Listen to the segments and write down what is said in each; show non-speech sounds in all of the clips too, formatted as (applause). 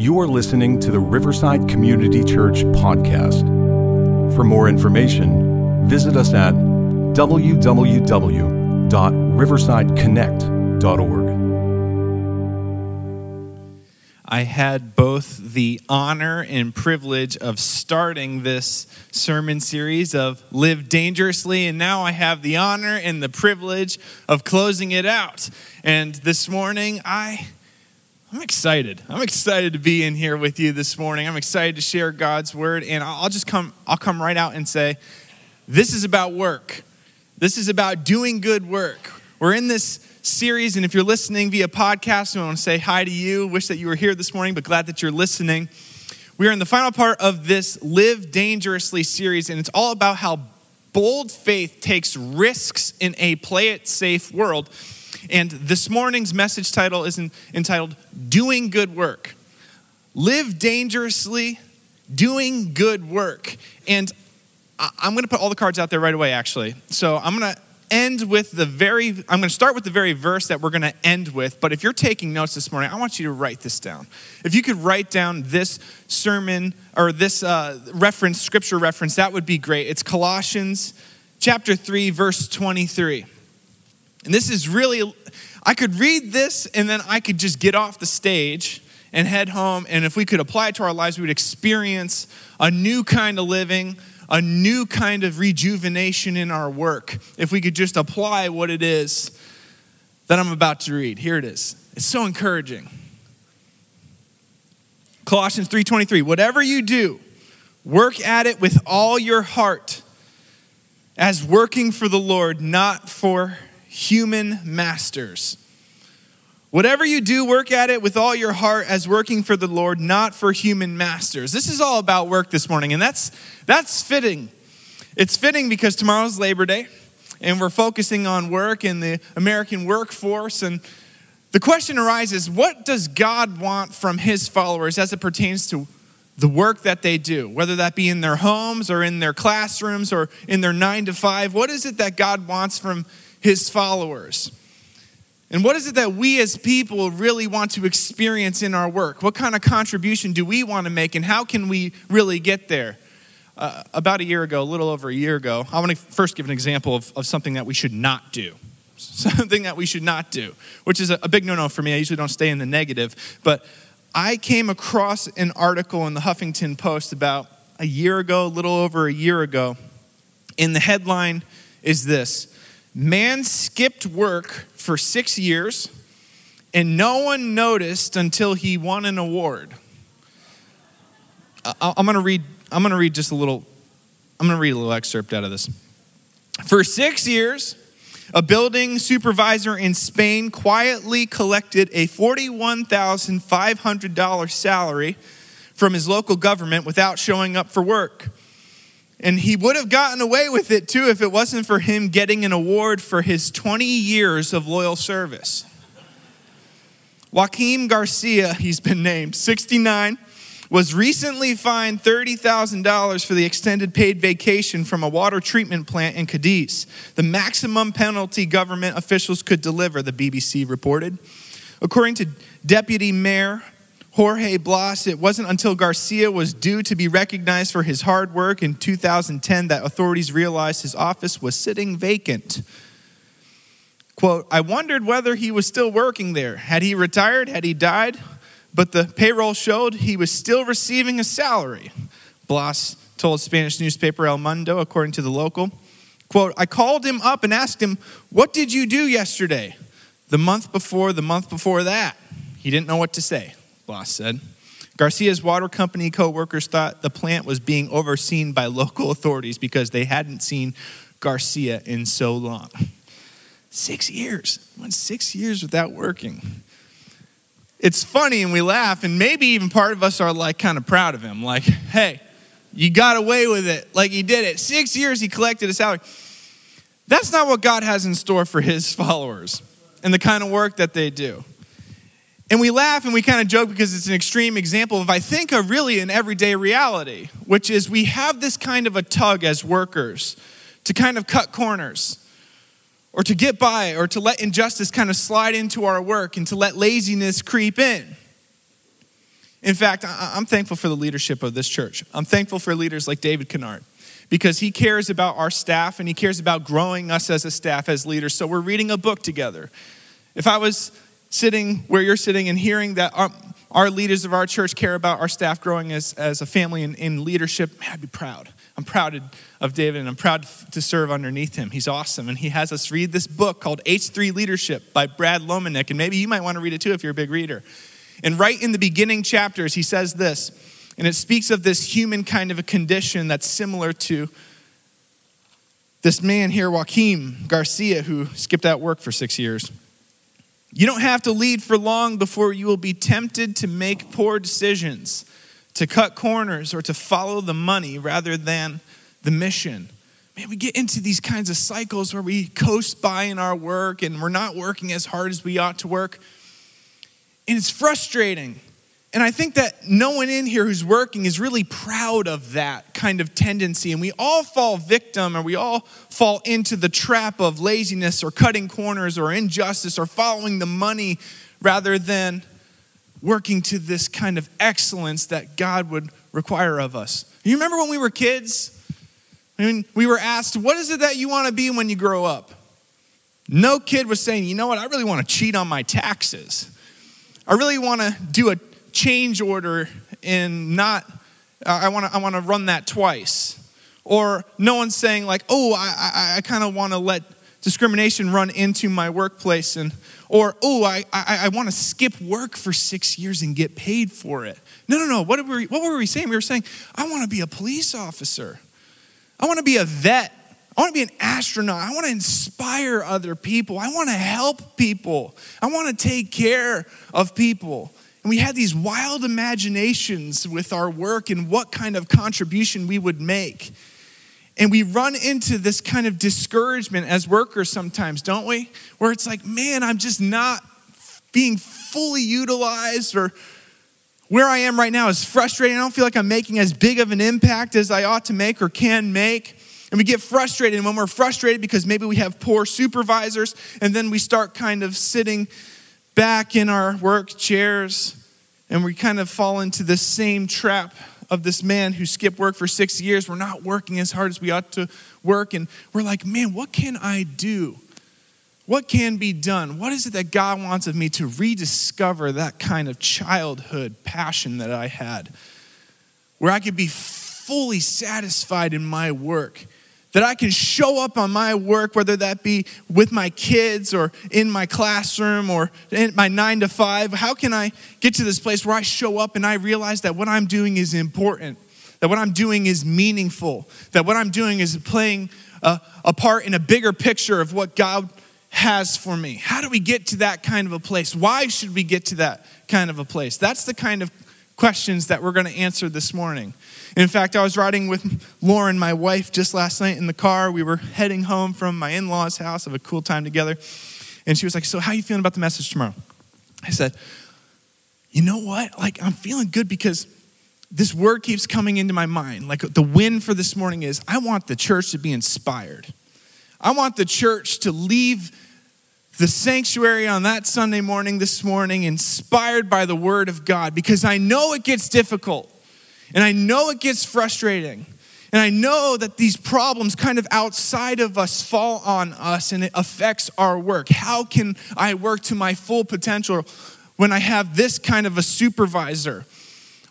You are listening to the Riverside Community Church podcast. For more information, visit us at www.riversideconnect.org. I had both the honor and privilege of starting this sermon series of Live Dangerously, and now I have the honor and the privilege of closing it out. And this morning, I I'm excited. I'm excited to be in here with you this morning. I'm excited to share God's word and I'll just come I'll come right out and say this is about work. This is about doing good work. We're in this series and if you're listening via podcast, I want to say hi to you. Wish that you were here this morning, but glad that you're listening. We are in the final part of this Live Dangerously series and it's all about how bold faith takes risks in a play it safe world. And this morning's message title is entitled Doing Good Work. Live dangerously, doing good work. And I'm going to put all the cards out there right away, actually. So I'm going to end with the very, I'm going to start with the very verse that we're going to end with. But if you're taking notes this morning, I want you to write this down. If you could write down this sermon or this uh, reference, scripture reference, that would be great. It's Colossians chapter 3, verse 23. And this is really, I could read this and then I could just get off the stage and head home. And if we could apply it to our lives, we would experience a new kind of living, a new kind of rejuvenation in our work. If we could just apply what it is that I'm about to read. Here it is. It's so encouraging. Colossians 3:23 Whatever you do, work at it with all your heart as working for the Lord, not for human masters. Whatever you do, work at it with all your heart as working for the Lord, not for human masters. This is all about work this morning, and that's, that's fitting. It's fitting because tomorrow's Labor Day, and we're focusing on work and the American workforce. And the question arises what does God want from his followers as it pertains to the work that they do, whether that be in their homes or in their classrooms or in their nine to five? What is it that God wants from his followers. And what is it that we as people really want to experience in our work? What kind of contribution do we want to make, and how can we really get there? Uh, about a year ago, a little over a year ago, I want to first give an example of, of something that we should not do. (laughs) Something that we should not do, which is a, a big no no for me. I usually don't stay in the negative. But I came across an article in the Huffington Post about a year ago, a little over a year ago. And the headline is this Man skipped work for six years, and no one noticed until he won an award. I'm going to read. I'm going to read just a little. I'm going to read a little excerpt out of this. For six years, a building supervisor in Spain quietly collected a $41,500 salary from his local government without showing up for work. And he would have gotten away with it too if it wasn't for him getting an award for his 20 years of loyal service. Joaquin Garcia, he's been named, 69, was recently fined $30,000 for the extended paid vacation from a water treatment plant in Cadiz, the maximum penalty government officials could deliver, the BBC reported. According to Deputy Mayor Jorge Blas, it wasn't until Garcia was due to be recognized for his hard work in 2010 that authorities realized his office was sitting vacant. Quote, I wondered whether he was still working there. Had he retired? Had he died? But the payroll showed he was still receiving a salary. Blas told Spanish newspaper El Mundo, according to the local. Quote, I called him up and asked him, What did you do yesterday? The month before, the month before that. He didn't know what to say Blas said. Garcia's water company co-workers thought the plant was being overseen by local (laughs) authorities because they hadn't seen Garcia in so long. Six years. Went six years without working. It's funny and we laugh, and maybe even part of us are like kind of proud of him. Like, hey, you got away with it. Like he did it. Six years he collected a salary. That's not what God has in store for his (laughs) followers and the kind of work that they do. And we laugh and we kind of joke because it's an extreme example of, I think, a really an everyday reality, which is we have this kind of a tug as workers to kind of cut corners or to get by or to let injustice kind of slide into our work and to let laziness creep in. In fact, I'm thankful for the leadership of this church. I'm thankful for leaders like David Kennard because he cares about our staff and he cares about growing us as a staff, as leaders. So we're reading a book together. If I was sitting where you're sitting and hearing that our, our leaders of our church care about our staff growing as, as a family in, in leadership, I'd be proud. I'm proud of David and I'm proud to serve underneath him. He's awesome. And he has us read this book called H3 Leadership by Brad Lomenick. And maybe you might want to read it too if you're a big reader. And right in the beginning chapters, he says this, and it speaks of this human kind of a condition that's similar to this man here, Joaquin Garcia, who skipped out work for six years. You don't have to lead for long before you will be tempted to make poor decisions, to cut corners, or to follow the money rather than the mission. Man, we get into these kinds of cycles where we coast by in our work and we're not working as hard as we ought to work. And it's frustrating. And I think that no one in here who's working is really proud of that kind of tendency. And we all fall victim or we all fall into the trap of laziness or cutting corners or injustice or following the money rather than working to this kind of excellence that God would require of us. You remember when we were kids? I mean, we were asked, What is it that you want to be when you grow up? No kid was saying, You know what? I really want to cheat on my taxes. I really want to do a change order and not, uh, I want to I wanna run that twice. Or no one's saying, like, oh, I, I, I kind of want to let discrimination run into my workplace. And, or, oh, I, I, I want to skip work for six years and get paid for it. No, no, no. What were, we, what were we saying? We were saying, I want to be a police officer. I want to be a vet. I want to be an astronaut. I want to inspire other people. I want to help people. I want to take care of people. And we had these wild imaginations with our work and what kind of contribution we would make. And we run into this kind of discouragement as workers sometimes, don't we? Where it's like, man, I'm just not being fully utilized or where I am right now is frustrating. I don't feel like I'm making as big of an impact as I ought to make or can make. And we get frustrated. And when we're frustrated because maybe we have poor supervisors, and then we start kind of sitting back in our work chairs, and we kind of fall into the same trap of this man who skipped work for six years. We're not working as hard as we ought to work. And we're like, man, what can I do? What can be done? What is it that God wants of me to rediscover that kind of childhood passion that I had? Where I could be fully satisfied in my work that I can show up on my work, whether that be with my kids or in my classroom or in my nine to five. How can I get to this place where I show up and I realize that what I'm doing is important, that what I'm doing is meaningful, that what I'm doing is playing a, a part in a bigger picture of what God has for me? How do we get to that kind of a place? Why should we get to that kind of a place? That's the kind of questions that we're going to answer this morning. In fact, I was riding with Lauren, my wife, just last night in the car. We were heading home from my in law's house, have a cool time together. And she was like, So, how are you feeling about the message tomorrow? I said, You know what? Like, I'm feeling good because this word keeps coming into my mind. Like, the win for this morning is I want the church to be inspired. I want the church to leave the sanctuary on that Sunday morning this morning inspired by the word of God because I know it gets difficult. And I know it gets frustrating. And I know that these problems kind of outside of us fall on us and it affects our work. How can I work to my full potential when I have this kind of a supervisor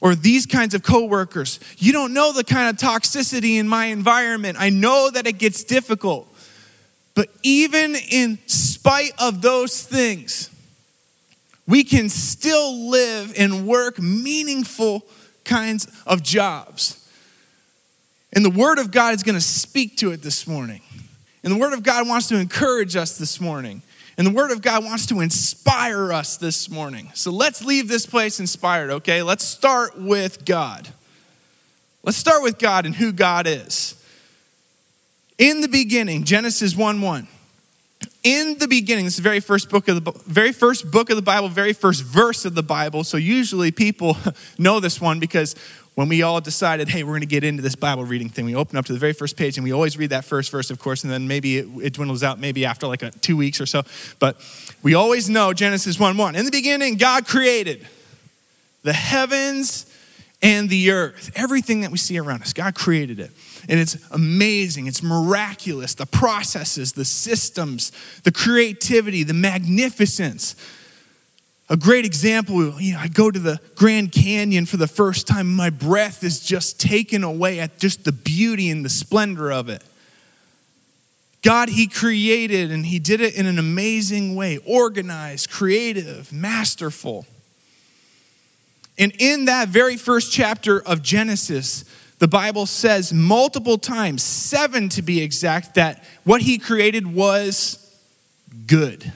or these kinds of coworkers? You don't know the kind of toxicity in my environment. I know that it gets difficult. But even in spite of those things, we can still live and work meaningful kinds of jobs. And the Word of God is going to speak to it this morning. And the Word of God wants to encourage us this morning. And the Word of God wants to inspire us this morning. So let's leave this place inspired, okay? Let's start with God. Let's start with God and who God is. In the beginning, Genesis 1 1 in the beginning this is the very first book of the very first book of the bible very first verse of the bible so usually people (laughs) know this one because when we all decided hey we're going to get into this bible reading thing we open up to the very first page and we always read that first verse of course and then maybe it, it dwindles out maybe after like a, two weeks or so but we always know genesis 1 1 in the beginning god created the heavens and the earth. Everything that we see around us, God created it. And it's amazing, it's miraculous. The processes, the systems, the creativity, the magnificence. A great example, you know, I go to the Grand Canyon for the first time, my breath is just taken away at just the beauty and the splendor of it. God, He created and He did it in an amazing way organized, creative, masterful. And in that very first chapter of Genesis, the Bible says multiple times, seven to be exact, that what he created was good.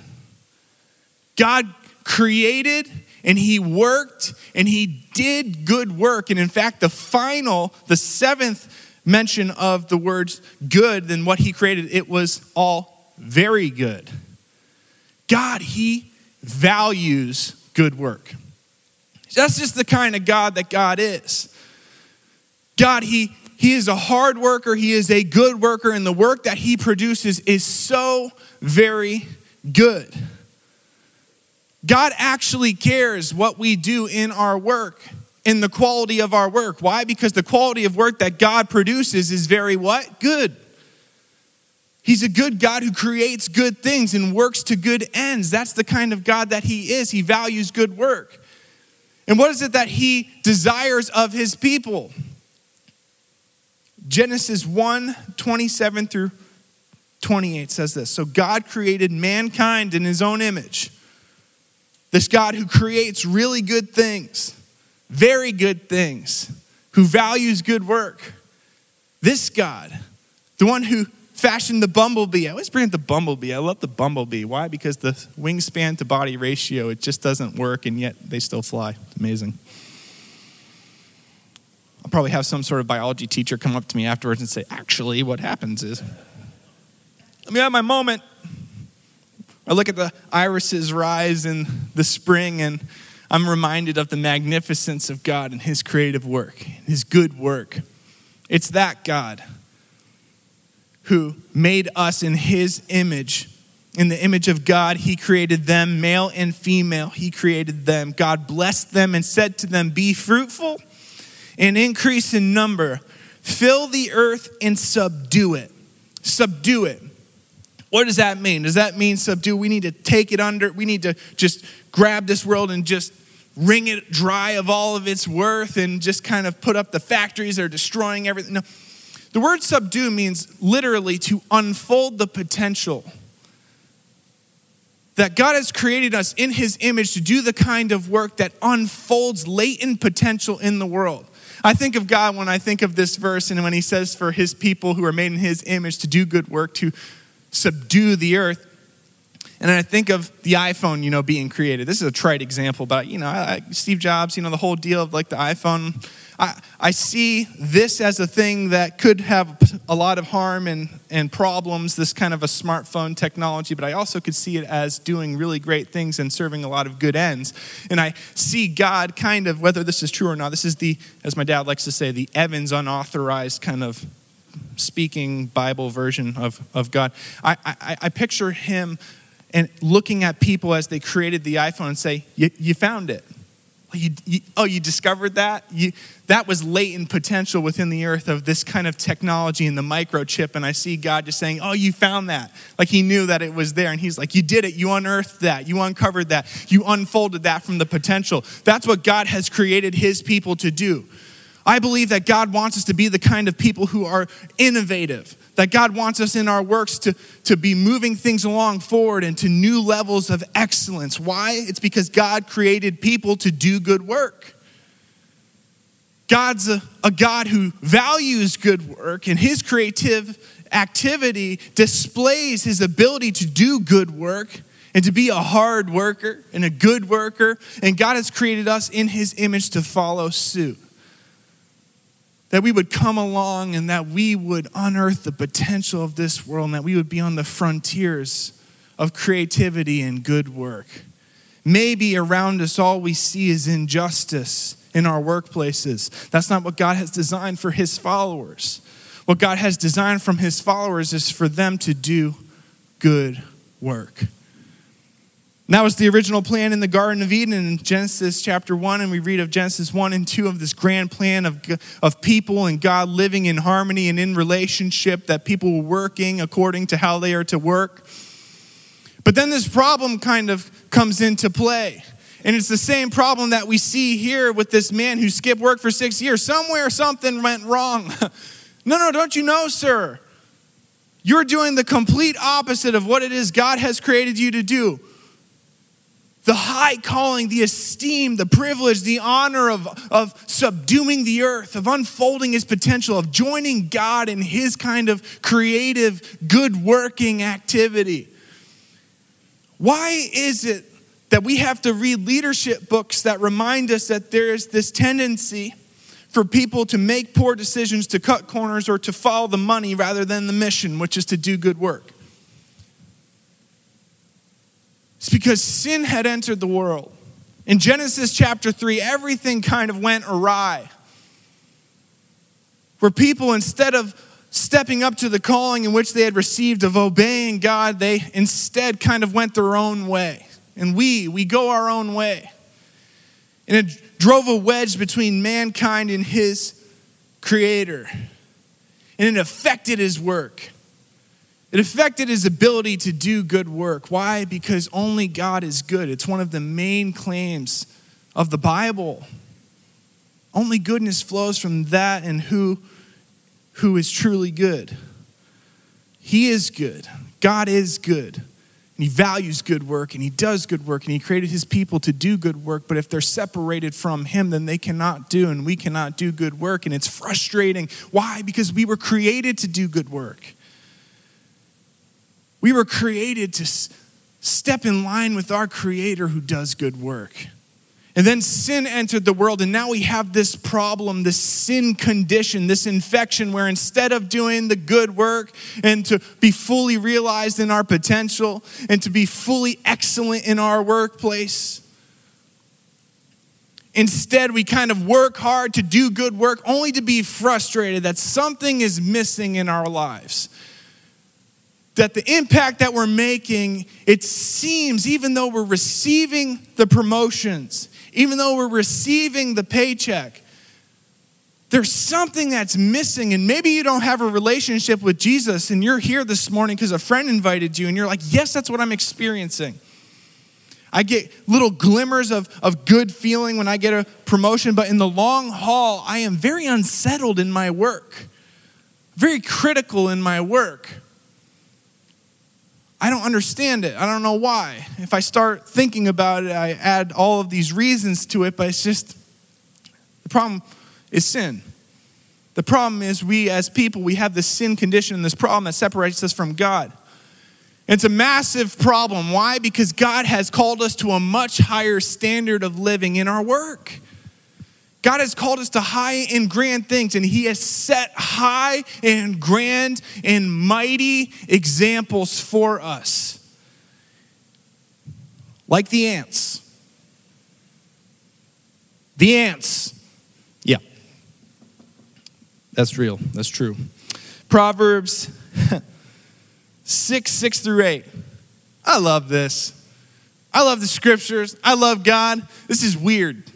God created and he worked and he did good work. And in fact, the final, the seventh mention of the words good than what he created, it was all very good. God, he values good work. That's just the kind of God that God is. God, he, he is a hard worker, He is a good worker, and the work that He produces is so very good. God actually cares what we do in our work, in the quality of our work. Why? Because the quality of work that God produces is very what? Good. He's a good God who creates good things and works to good ends. That's the kind of God that He is. He values good work. And what is it that He desires of His people? Genesis 1 27 through 28 says this So God created mankind in his own image. This God who creates really good things, very good things, who values good work. This God, the one who fashioned the bumblebee. I always bring up the bumblebee. I love the bumblebee. Why? Because the wingspan to body ratio, it just doesn't work, and yet they still fly. It's amazing. I'll probably have some sort of biology teacher come up to me afterwards and say, actually, what happens is, let me have my moment. I look at the irises rise in the spring, and I'm reminded of the magnificence of God and His creative work, His good work. It's that God who made us in His image. In the image of God, He created them, male and female. He created them. God blessed them and said to them, Be fruitful and increase in number. Fill the earth and subdue it. Subdue it. What does that mean? Does that mean subdue? We need to take it under, we need to just grab this world and just wring it dry of all of its worth and just kind of put up the factories that are destroying everything. No. The word subdue means literally to unfold the potential. That God has created us in His image to do the kind of work that unfolds latent potential in the world. I think of God when I think of this verse and when he says for his people who are made in his image to do good work, to subdue the earth. And I think of the iPhone, you know, being created. This is a trite example, but you know, Steve Jobs, you know, the whole deal of like the iPhone I, I see this as a thing that could have a lot of harm and, and problems, this kind of a smartphone technology, but I also could see it as doing really great things and serving a lot of good ends. And I see God kind of, whether this is true or not, this is the, as my dad likes to say, the Evans unauthorized kind of speaking Bible version of, of God. I, I, I picture him and looking at people as they created the iPhone and say, You found it. You, you, oh, you discovered that? You, that was latent potential within the earth of this kind of technology and the microchip. And I see God just saying, Oh, you found that. Like he knew that it was there. And he's like, You did it. You unearthed that. You uncovered that. You unfolded that from the potential. That's what God has created his people to do. I believe that God wants us to be the kind of people who are innovative, that God wants us in our works to, to be moving things along forward and to new levels of excellence. Why? It's because God created people to do good work. God's a, a God who values good work, and his creative activity displays his ability to do good work and to be a hard worker and a good worker. And God has created us in his image to follow suit that we would come along and that we would unearth the potential of this world and that we would be on the frontiers of creativity and good work. Maybe around us, all we see is injustice in our workplaces. That's not what God has designed for His followers. What God has designed from His followers is for them to do good work. And that was the original plan in the Garden of Eden in Genesis chapter 1. And we read of Genesis 1 and 2 of this grand plan of, of people and God living in harmony and in relationship, that people were working according to how they are to work. But then this problem kind of comes into play. And it's the same problem that we see here with this man who skipped work for six years. Somewhere something went wrong. (laughs) no, no, don't you know, sir? You're doing the complete opposite of what it is God has created you to do. The high calling, the esteem, the privilege, the honor of, of subduing the earth, of unfolding his potential, of joining God in his kind of creative, good working activity. Why is it that we have to read leadership books that remind us that there is this tendency for people to make poor decisions, to cut corners, or to follow the money rather than the mission, which is to do good work. It's because sin had entered the world. In Genesis chapter 3, everything kind of went awry. Where people, instead of stepping up to the calling in which they had received of obeying God, they instead kind of went their own way. And we, we go our own way. And it drove a wedge between mankind and his creator. And it affected his work. It affected his ability to do good work. Why? Because only God is good. It's one of the main claims of the Bible. Only goodness flows from that and who, who is truly good. He is good. God is good. And he values good work and he does good work and he created his people to do good work. But if they're separated from him, then they cannot do and we cannot do good work. And it's frustrating. Why? Because we were created to do good work. We were created to step in line with our Creator who does good work. And then sin entered the world, and now we have this problem, this sin condition, this infection where instead of doing the good work and to be fully realized in our potential and to be fully excellent in our workplace, instead we kind of work hard to do good work only to be frustrated that something is missing in our lives that the impact that we're making, it seems, even though we're receiving the promotions, even though we're receiving the paycheck, there's something that's missing. And maybe you don't have a relationship with Jesus and you're here this morning because a friend invited you and you're like, yes, that's what I'm experiencing. I get little glimmers of, of good feeling when I get a promotion, but in the long haul, I am very unsettled in my work, very critical in my work. I don't understand it. I don't know why. If I start thinking about it, I add all of these reasons to it, but it's just the problem is sin. The problem is we as people, we have this sin condition and this problem that separates us from God. It's a massive problem. Why? Because God has called us to a much higher standard of living in our work. God has called us to high and grand things, and He has set high and grand and mighty examples for us. Like the ants. The ants. Yeah. That's real. That's true. Proverbs (laughs) 6, 6 through 8. I love this. I love the scriptures. I love God. This is weird.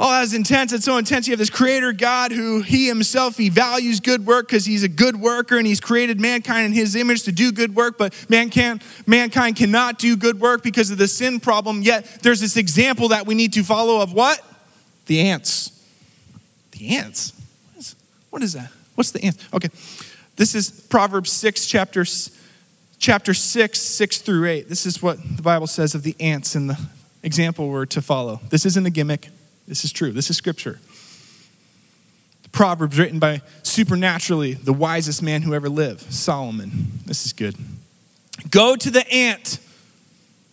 Oh, that's intense. It's so intense. You have this creator God who he himself, he values good work because he's a good worker and he's created mankind in his image to do good work, but mankind, mankind cannot do good work because of the sin problem. Yet there's this example that we need to follow of what? The ants. The ants? What is, what is that? What's the ants? Okay. This is Proverbs 6, chapter, chapter 6, 6 through 8. This is what the Bible says of the ants and the example we're to follow. This isn't a gimmick. This is true. This is scripture. The Proverbs written by supernaturally the wisest man who ever lived, Solomon. This is good. Go to the ant.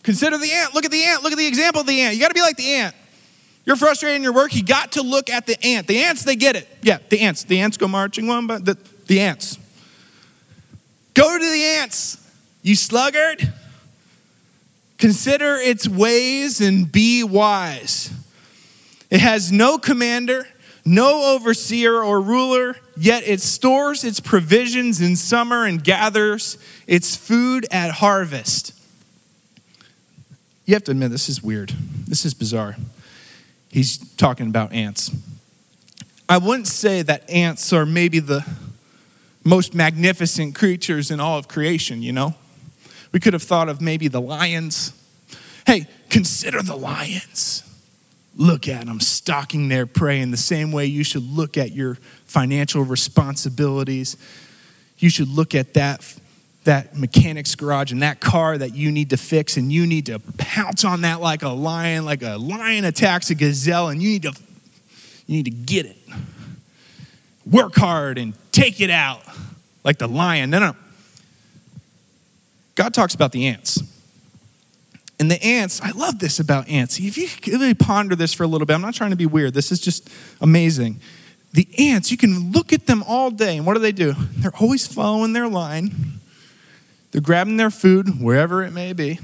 Consider the ant. Look at the ant. Look at the example of the ant. You got to be like the ant. You're frustrated in your work. You got to look at the ant. The ants, they get it. Yeah, the ants. The ants go marching one, but the, the ants. Go to the ants, you sluggard. Consider its ways and be wise. It has no commander, no overseer or ruler, yet it stores its provisions in summer and gathers its food at harvest. You have to admit, this is weird. This is bizarre. He's talking about ants. I wouldn't say that ants are maybe the most magnificent creatures in all of creation, you know? We could have thought of maybe the lions. Hey, consider the lions. Look at them stalking their prey in the same way you should look at your financial responsibilities. You should look at that, that mechanic's garage and that car that you need to fix, and you need to pounce on that like a lion, like a lion attacks a gazelle, and you need to, you need to get it. Work hard and take it out like the lion. No, no. God talks about the ants. And the ants, I love this about ants. If you really ponder this for a little bit, I'm not trying to be weird. This is just amazing. The ants, you can look at them all day, and what do they do? They're always following their line. They're grabbing their food, wherever it may be,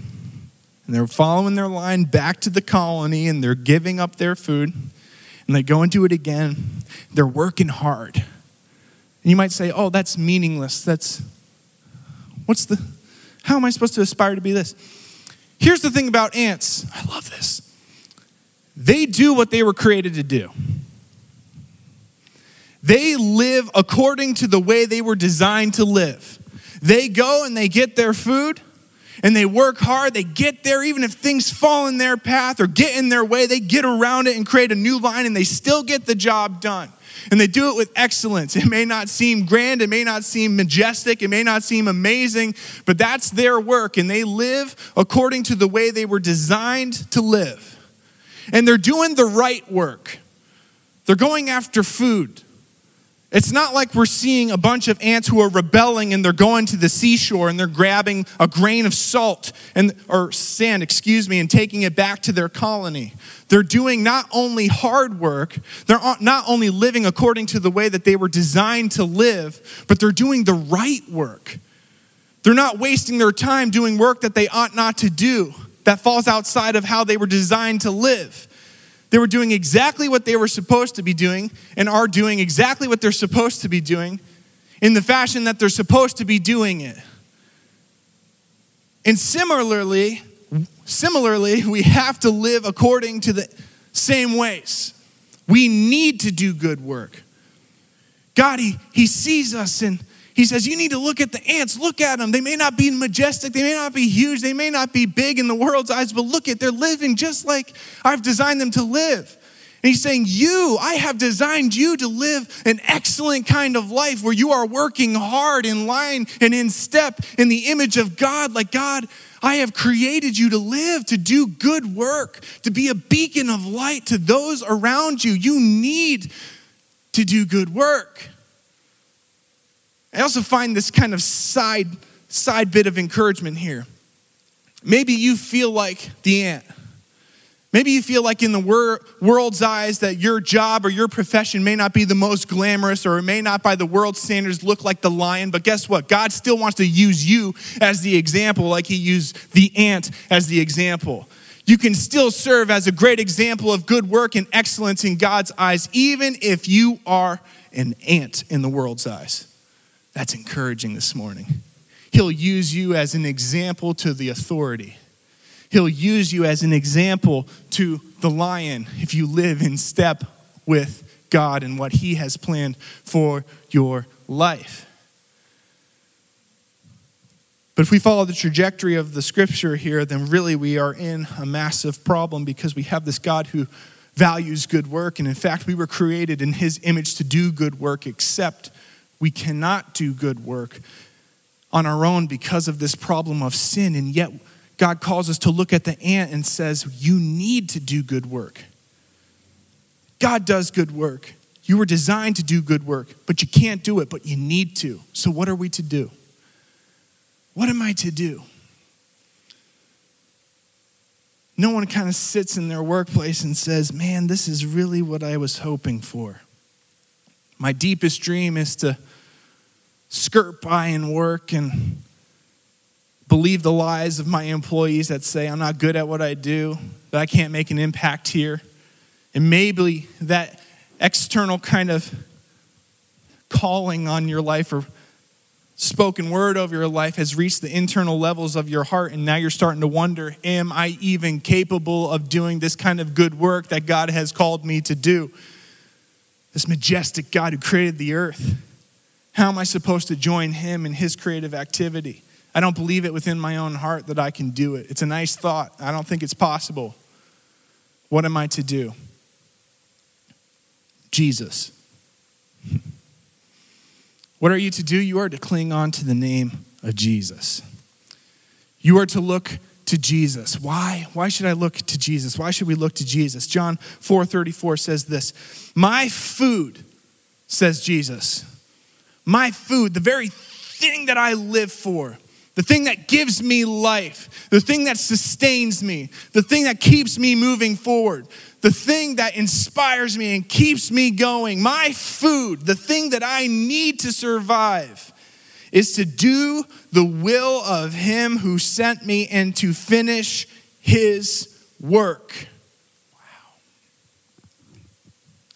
and they're following their line back to the colony, and they're giving up their food, and they go and do it again. They're working hard. And you might say, oh, that's meaningless. That's, what's the, how am I supposed to aspire to be this? Here's the thing about ants I love this. They do what they were created to do. They live according to the way they were designed to live. They go and they get their food and they work hard. They get there, even if things fall in their path or get in their way, they get around it and create a new line and they still get the job done. And they do it with excellence. It may not seem grand, it may not seem majestic, it may not seem amazing, but that's their work. And they live according to the way they were designed to live. And they're doing the right work. They're going after food. It's not like we're seeing a bunch of ants who are rebelling and they're going to the seashore and they're grabbing a grain of salt and or sand, excuse me, and taking it back to their colony. They're doing not only hard work, they're not only living according to the way that they were designed to live, but they're doing the right work. They're not wasting their time doing work that they ought not to do, that falls outside of how they were designed to live. They were doing exactly what they were supposed to be doing and are doing exactly what they're supposed to be doing in the fashion that they're supposed to be doing it. And similarly, similarly, we have to live according to the same ways. We need to do good work. God, He, he sees us and he says, You need to look at the ants. Look at them. They may not be majestic, they may not be huge, they may not be big in the world's eyes, but look at they're living just like I've designed them to live. And he's saying, You, I have designed you to live an excellent kind of life where you are working hard in line and in step in the image of God. Like, God, I have created you to live, to do good work, to be a beacon of light to those around you. You need to do good work. I also find this kind of side, side bit of encouragement here. Maybe you feel like the ant. Maybe you feel like in the wor- world's eyes that your job or your profession may not be the most glamorous or it may not by the world's standards look like the lion, but guess what? God still wants to use you as the example, like he used the ant as the example. You can still serve as a great example of good work and excellence in God's eyes, even if you are an ant in the world's eyes. That's encouraging this morning. He'll use you as an example to the authority. He'll use you as an example to the lion if you live in step with God and what He has planned for your life. But if we follow the trajectory of the scripture here, then really we are in a massive problem because we have this God who values good work. And in fact, we were created in His image to do good work, except we cannot do good work on our own because of this problem of sin. And yet, God calls us to look at the ant and says, You need to do good work. God does good work. You were designed to do good work, but you can't do it, but you need to. So, what are we to do? What am I to do? No one kind of sits in their workplace and says, Man, this is really what I was hoping for. My deepest dream is to skirt by and work and believe the lies of my employees that say I'm not good at what I do, that I can't make an impact here. And maybe that external kind of calling on your life or spoken word over your life has reached the internal levels of your heart, and now you're starting to wonder, am I even capable of doing this kind of good work that God has called me to do? This majestic God who created the earth. How am I supposed to join him in his creative activity? I don't believe it within my own heart that I can do it. It's a nice thought. I don't think it's possible. What am I to do? Jesus. What are you to do? You are to cling on to the name of Jesus. You are to look to Jesus. Why? Why should I look to Jesus? Why should we look to Jesus? John 4:34 says this, "My food," says Jesus. "My food, the very thing that I live for, the thing that gives me life, the thing that sustains me, the thing that keeps me moving forward, the thing that inspires me and keeps me going, my food, the thing that I need to survive, is to do the will of Him who sent me and to finish His work. Wow.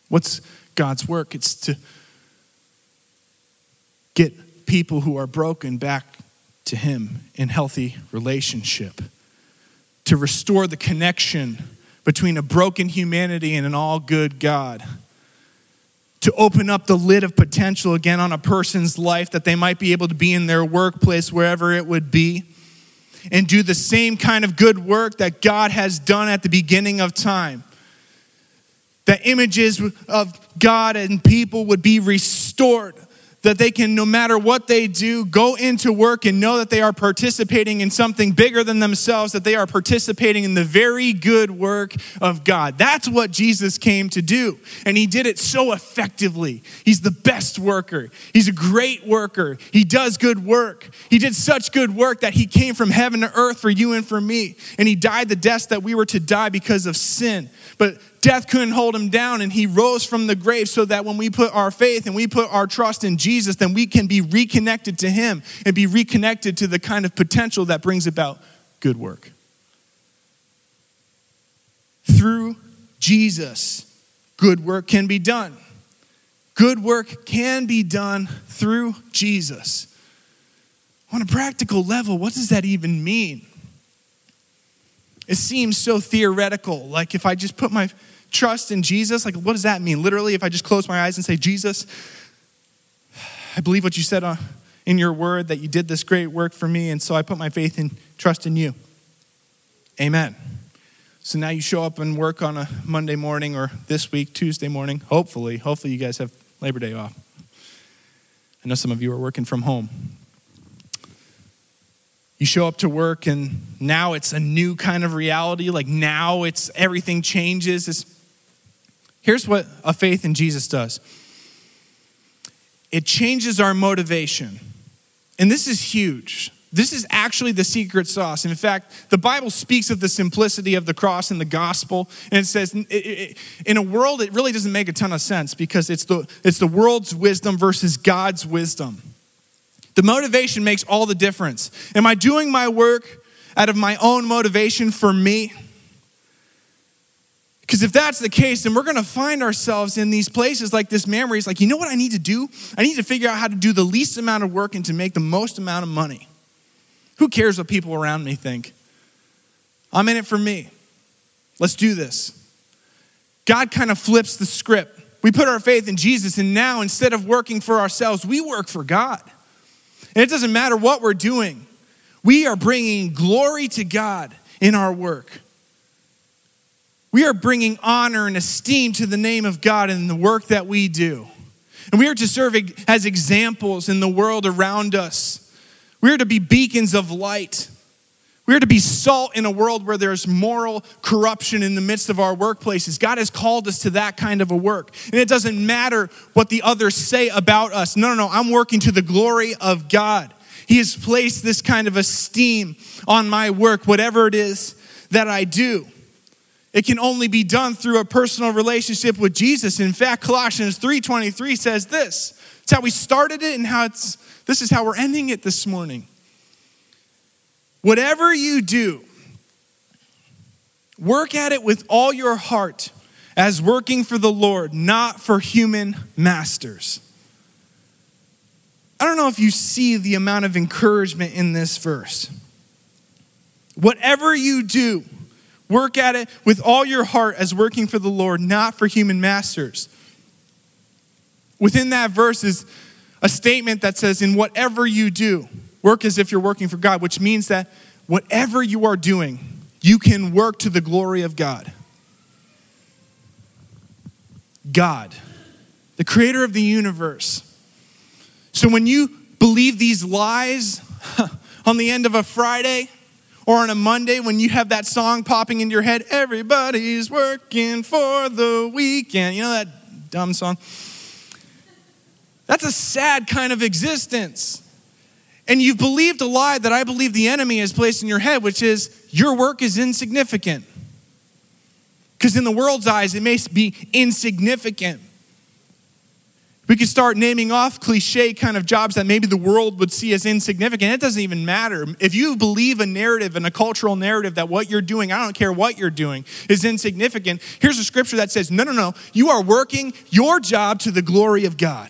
What's God's work? It's to get people who are broken back to Him in healthy relationship, to restore the connection between a broken humanity and an all good God. To open up the lid of potential again on a person's life that they might be able to be in their workplace, wherever it would be, and do the same kind of good work that God has done at the beginning of time. That images of God and people would be restored that they can, no matter what they do, go into work and know that they are participating in something bigger than themselves, that they are participating in the very good work of God. That's what Jesus came to do. And he did it so effectively. He's the best worker, he's a great worker. He does good work. He did such good work that he came from heaven to earth for you and for me. And he died the death that we were to die because of sin. But death couldn't hold him down and he rose from the grave so that when we put our faith and we put our trust in Jesus, then we can be reconnected to him and be reconnected to the kind of potential that brings about good work. Through Jesus, good work can be done. Good work can be done through Jesus. On a practical level, what does that even mean? It seems so theoretical. Like if I just put my trust in Jesus, like what does that mean? Literally, if I just close my eyes and say, Jesus, I believe what you said uh, in your word that you did this great work for me, and so I put my faith and trust in you. Amen. So now you show up and work on a Monday morning or this week, Tuesday morning. Hopefully, hopefully you guys have Labor Day off. I know some of you are working from home. You show up to work and now it's a new kind of reality. Like now it's everything changes. It's, here's what a faith in Jesus does it changes our motivation. And this is huge. This is actually the secret sauce. In fact, the Bible speaks of the simplicity of the cross and the gospel. And it says, in a world, it really doesn't make a ton of sense because it's the, it's the world's wisdom versus God's wisdom. The motivation makes all the difference. Am I doing my work out of my own motivation for me? Because if that's the case, then we're going to find ourselves in these places like this man where he's like, you know what I need to do? I need to figure out how to do the least amount of work and to make the most amount of money. Who cares what people around me think? I'm in it for me. Let's do this. God kind of flips the script. We put our faith in Jesus, and now instead of working for ourselves, we work for God. And it doesn't matter what we're doing, we are bringing glory to God in our work. We are bringing honor and esteem to the name of God in the work that we do. And we are to serve as examples in the world around us. We are to be beacons of light. We are to be salt in a world where there's moral corruption in the midst of our workplaces. God has called us to that kind of a work. And it doesn't matter what the others say about us. No, no, no. I'm working to the glory of God. He has placed this kind of esteem on my work, whatever it is that I do. It can only be done through a personal relationship with Jesus. In fact, Colossians 3:23 says this. It's how we started it and how it's this is how we're ending it this morning. Whatever you do, work at it with all your heart as working for the Lord, not for human masters. I don't know if you see the amount of encouragement in this verse. Whatever you do, work at it with all your heart as working for the Lord, not for human masters. Within that verse is a statement that says, In whatever you do, work as if you're working for God, which means that whatever you are doing, you can work to the glory of God. God, the creator of the universe. So when you believe these lies (laughs) on the end of a Friday or on a Monday when you have that song popping into your head, everybody's working for the weekend. You know that dumb song? That's a sad kind of existence. And you've believed a lie that I believe the enemy has placed in your head, which is your work is insignificant. Because in the world's eyes, it may be insignificant. We could start naming off cliche kind of jobs that maybe the world would see as insignificant. It doesn't even matter. If you believe a narrative and a cultural narrative that what you're doing, I don't care what you're doing, is insignificant, here's a scripture that says, no, no, no, you are working your job to the glory of God.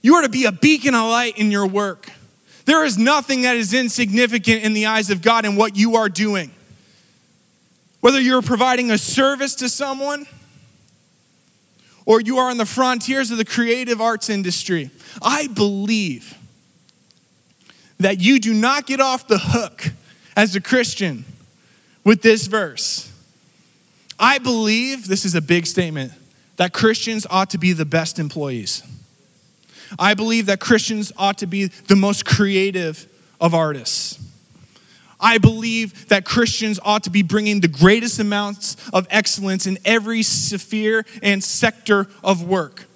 You are to be a beacon of light in your work. There is nothing that is insignificant in the eyes of God in what you are doing. Whether you're providing a service to someone or you are on the frontiers of the creative arts industry, I believe that you do not get off the hook as a Christian with this verse. I believe, this is a big statement, that Christians ought to be the best employees. I believe that Christians ought to be the most creative of artists. I believe that Christians ought to be bringing the greatest amounts of excellence in every sphere and sector of work.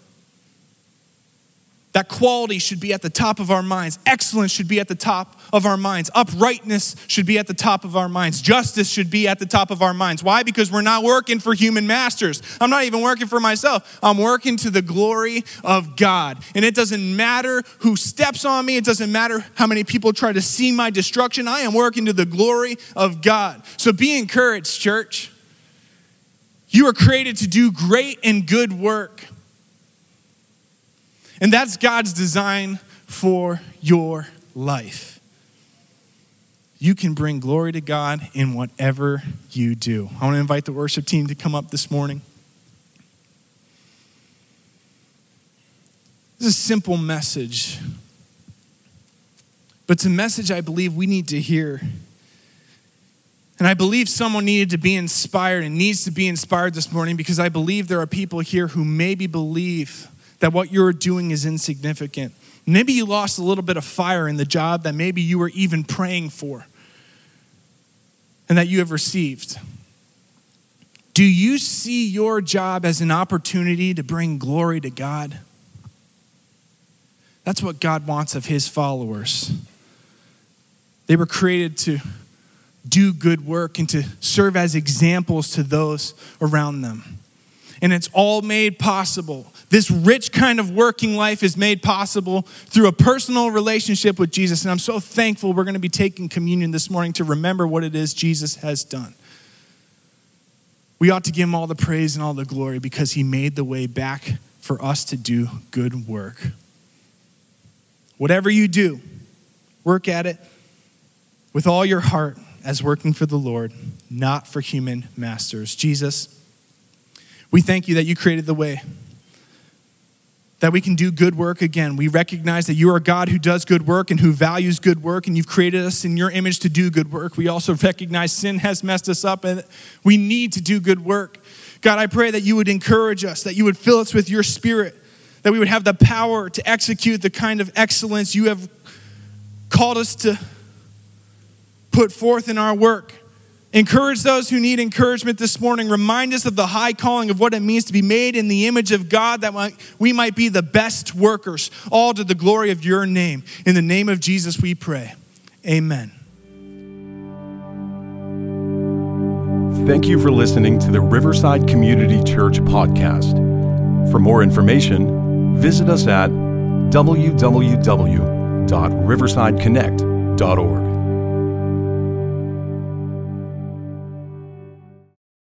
That quality should be at the top of our minds. Excellence should be at the top of our minds. Uprightness should be at the top of our minds. Justice should be at the top of our minds. Why? Because we're not working for human masters. I'm not even working for myself. I'm working to the glory of God. And it doesn't matter who steps on me, it doesn't matter how many people try to see my destruction. I am working to the glory of God. So be encouraged, church. You are created to do great and good work. And that's God's design for your life. You can bring glory to God in whatever you do. I want to invite the worship team to come up this morning. This is a simple message, but it's a message I believe we need to hear. And I believe someone needed to be inspired and needs to be inspired this morning because I believe there are people here who maybe believe that what you're doing is insignificant. Maybe you lost a little bit of fire in the job that maybe you were even praying for and that you have received. Do you see your job as an opportunity to bring glory to God? That's what God wants of his followers. They were created to do good work and to serve as examples to those around them. And it's all made possible this rich kind of working life is made possible through a personal relationship with Jesus. And I'm so thankful we're going to be taking communion this morning to remember what it is Jesus has done. We ought to give him all the praise and all the glory because he made the way back for us to do good work. Whatever you do, work at it with all your heart as working for the Lord, not for human masters. Jesus, we thank you that you created the way that we can do good work again. We recognize that you are God who does good work and who values good work, and you've created us in your image to do good work. We also recognize sin has messed us up and we need to do good work. God, I pray that you would encourage us, that you would fill us with your spirit, that we would have the power to execute the kind of excellence you have called us to put forth in our work. Encourage those who need encouragement this morning. Remind us of the high calling of what it means to be made in the image of God, that we might be the best workers, all to the glory of your name. In the name of Jesus, we pray. Amen. Thank you for listening to the Riverside Community Church podcast. For more information, visit us at www.riversideconnect.org.